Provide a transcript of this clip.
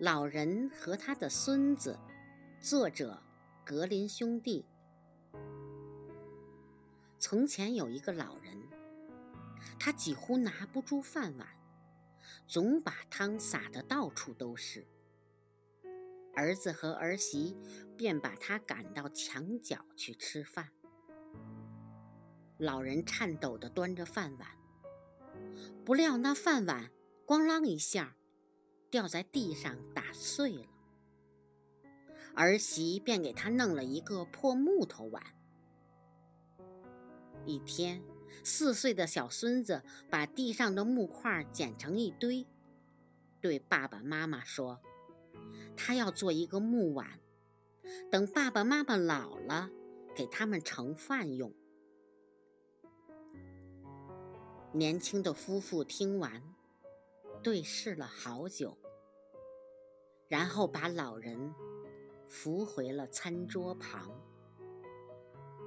老人和他的孙子，作者格林兄弟。从前有一个老人，他几乎拿不住饭碗，总把汤洒得到处都是。儿子和儿媳便把他赶到墙角去吃饭。老人颤抖地端着饭碗，不料那饭碗咣啷一下。掉在地上打碎了，儿媳便给他弄了一个破木头碗。一天，四岁的小孙子把地上的木块捡成一堆，对爸爸妈妈说：“他要做一个木碗，等爸爸妈妈老了，给他们盛饭用。”年轻的夫妇听完。对视了好久，然后把老人扶回了餐桌旁。